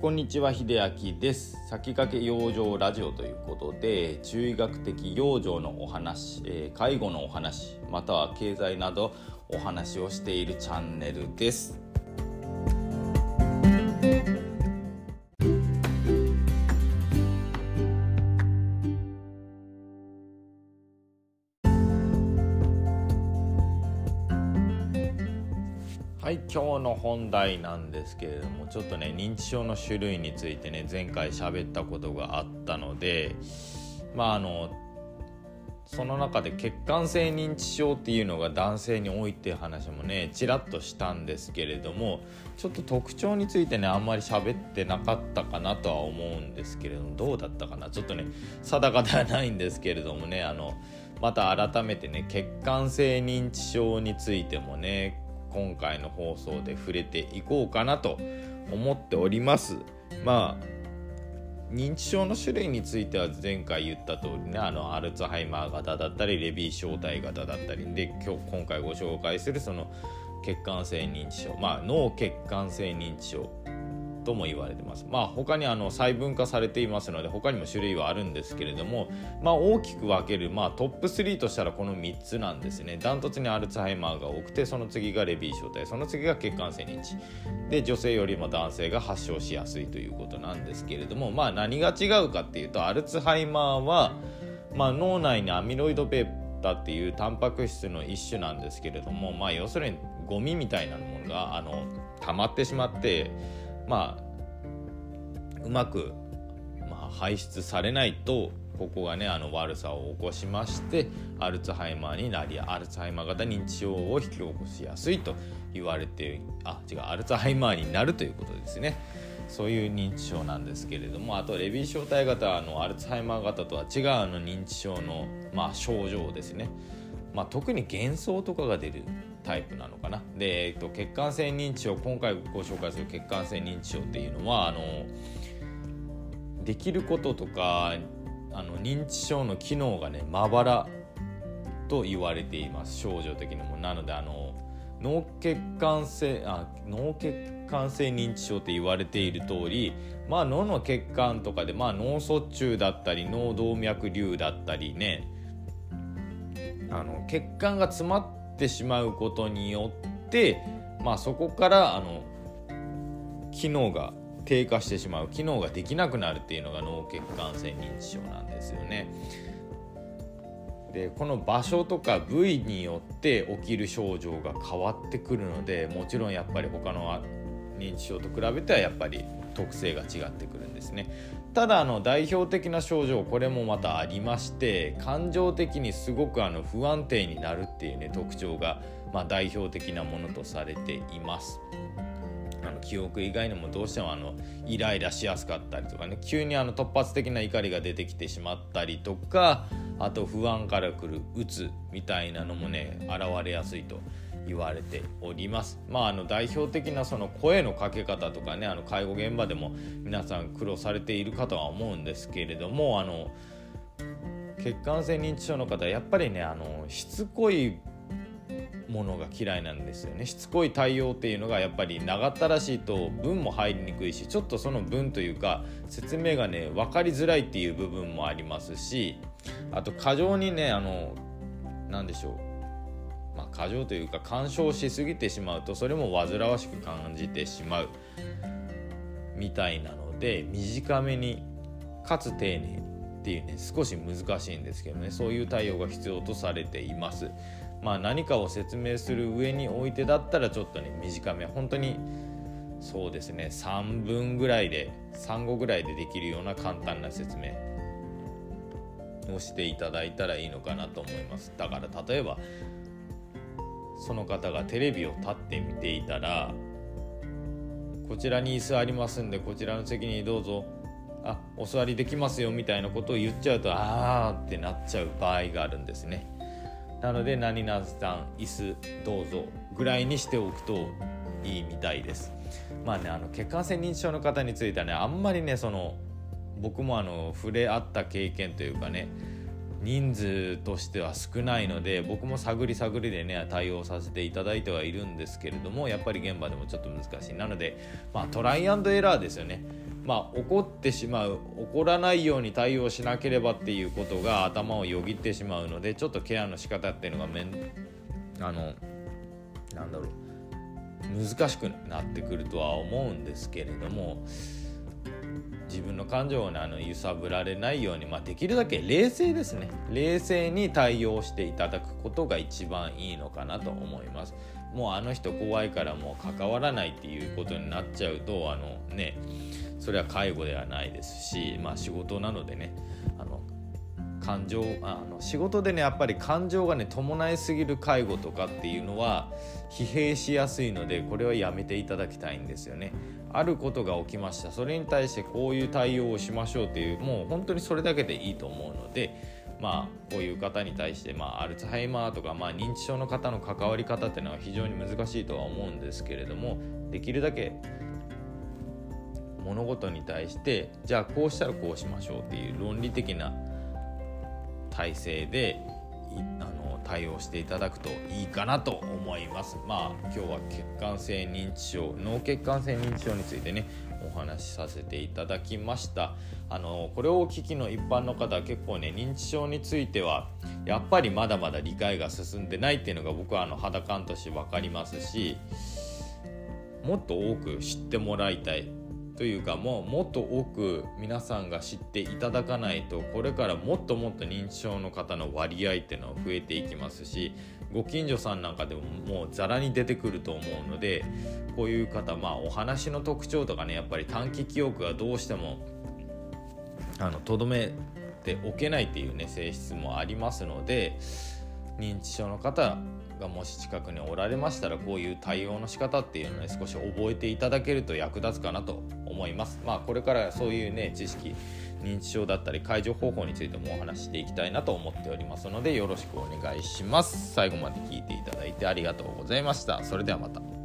こんにちは秀明です。先駆け養生ラジオということで中医学的養生のお話、えー、介護のお話または経済などお話をしているチャンネルです。はい今日の本題なんですけれどもちょっとね認知症の種類についてね前回喋ったことがあったのでまああのその中で血管性認知症っていうのが男性に多いっていう話もねちらっとしたんですけれどもちょっと特徴についてねあんまり喋ってなかったかなとは思うんですけれどもどうだったかな？ちょっとね定かではないんですけれどもねあのまた改めてね血管性認知症についてもね今回の放送で触れていこうかなと思っております。まあ認知症の種類については前回言った通りねあのアルツハイマー型だったりレビー小体型だったりで今日今回ご紹介するその血管性認知症まあ脳血管性認知症とも言われてます。まあ他にあの細分化されていますので他にも種類はあるんですけれども、まあ、大きく分ける、まあ、トップ3としたらこの3つなんですね。ダントツにアルツハイマーが多くてその次がレビー小体その次が血管性認知で女性よりも男性が発症しやすいということなんですけれどもまあ何が違うかっていうとアルツハイマーは、まあ、脳内にアミロイドベータっていうタンパク質の一種なんですけれどもまあ要するにゴミみたいなものがあの溜まってしまってまあうまく、まあ、排出されないとここがねあの悪さを起こしましてアルツハイマーになりアルツハイマー型認知症を引き起こしやすいと言われてあ違うアルツハイマーになるということですね。そういう認知症なんですけれどもあとレビー小体型のアルツハイマー型とは違うあの認知症の、まあ、症状ですね、まあ、特に幻想とかが出るタイプなのかな。で、えっと、血管性認知症今回ご紹介する血管性認知症っていうのはあのできることとかあの認知症の機能がねまばらと言われています。症状的にも。なのであの脳血管性あ脳血管性認知症って言われている通りまあ脳の血管とかでまあ脳卒中だったり脳動脈瘤だったりねあの血管が詰まってってしまうことによって、まあ、そこからあの機能が低下してしまう機能ができなくなるっていうのが脳血管性認知症なんですよね。でこの場所とか部位によって起きる症状が変わってくるのでもちろんやっぱり他の認知症と比べてはやっぱり特性が違ってくるんですねただあの代表的な症状これもまたありまして感情的にすごくあの不安定になるっていうね特徴がまあ代表的なものとされています。あの記憶以外にもどうしてもあのイライラしやすかったりとかね急にあの突発的な怒りが出てきてしまったりとかあと不安からくるうつみたいなのもね現れやすいと言われております。まあ、あの代表的なその声のかけ方とかねあの介護現場でも皆さん苦労されているかとは思うんですけれどもあの血管性認知症の方やっぱりねあのしつこいものが嫌いなんですよねしつこい対応っていうのがやっぱり長ったらしいと文も入りにくいしちょっとその文というか説明がね分かりづらいっていう部分もありますしあと過剰にねあの何でしょうまあ、過剰というか干渉しすぎてしまうとそれも煩わしく感じてしまうみたいなので短めにかつ丁寧っていうね少し難しいんですけどねそういう対応が必要とされています。まあ、何かを説明する上においてだったらちょっとね短め本当にそうですね3分ぐらいで3語ぐらいでできるような簡単な説明をしていただいたらいいのかなと思いますだから例えばその方がテレビを立って見ていたらこちらに椅子ありますんでこちらの席にどうぞ。あお座りできますよみたいなことを言っちゃうとあーってなっちゃう場合があるんですね。なので何々さん椅子どうぞぐらいにしておくといいみたいです。まあねあの血管性認知症の方についてはねあんまりねその僕もあの触れ合った経験というかね人数としては少ないので僕も探り探りでね対応させていただいてはいるんですけれどもやっぱり現場でもちょっと難しい。なのでまあトライアンドエラーですよね。まあ、怒ってしまう怒らないように対応しなければっていうことが頭をよぎってしまうのでちょっとケアの仕方っていうのがめんあのなんだろう難しくなってくるとは思うんですけれども自分の感情を、ね、あの揺さぶられないように、まあ、できるだけ冷静ですね。冷静に対応していただくことが一番いいのかなと思います。もうあの人怖いからもう関わらないっていうことになっちゃうとあのねそれは介護ではないですし、まあ、仕事なのでねあの感情あの仕事でねやっぱり感情がね伴いすぎる介護とかっていうのは疲弊しやすいのでこれはやめていただきたいんですよね。あることが起きましたそれに対してこういう対応をしましょうっていうもう本当にそれだけでいいと思うのでまあこういう方に対して、まあ、アルツハイマーとか、まあ、認知症の方の関わり方っていうのは非常に難しいとは思うんですけれどもできるだけ物事に対してじゃあこうしたらこうしましょうっていう論理的な体制であの対応していただくといいかなと思います。まあ今日は血管性認知症脳血管性認知症についてねお話しさせていただきました。あのこれをお聞きの一般の方は結構ね認知症についてはやっぱりまだまだ理解が進んでないっていうのが僕はあの肌感として分かりますしもっと多く知ってもらいたい。というかもうもっと多く皆さんが知っていただかないとこれからもっともっと認知症の方の割合っていうのは増えていきますしご近所さんなんかでももうざらに出てくると思うのでこういう方まあお話の特徴とかねやっぱり短期記憶がどうしてもとどめておけないっていうね性質もありますので認知症の方がもし近くにおられましたらこういう対応の仕方っていうのをね少し覚えていただけると役立つかなと思います。まあこれからそういうね知識認知症だったり解除方法についてもお話していきたいなと思っておりますのでよろしくお願いします。最後まで聞いていただいてありがとうございました。それではまた。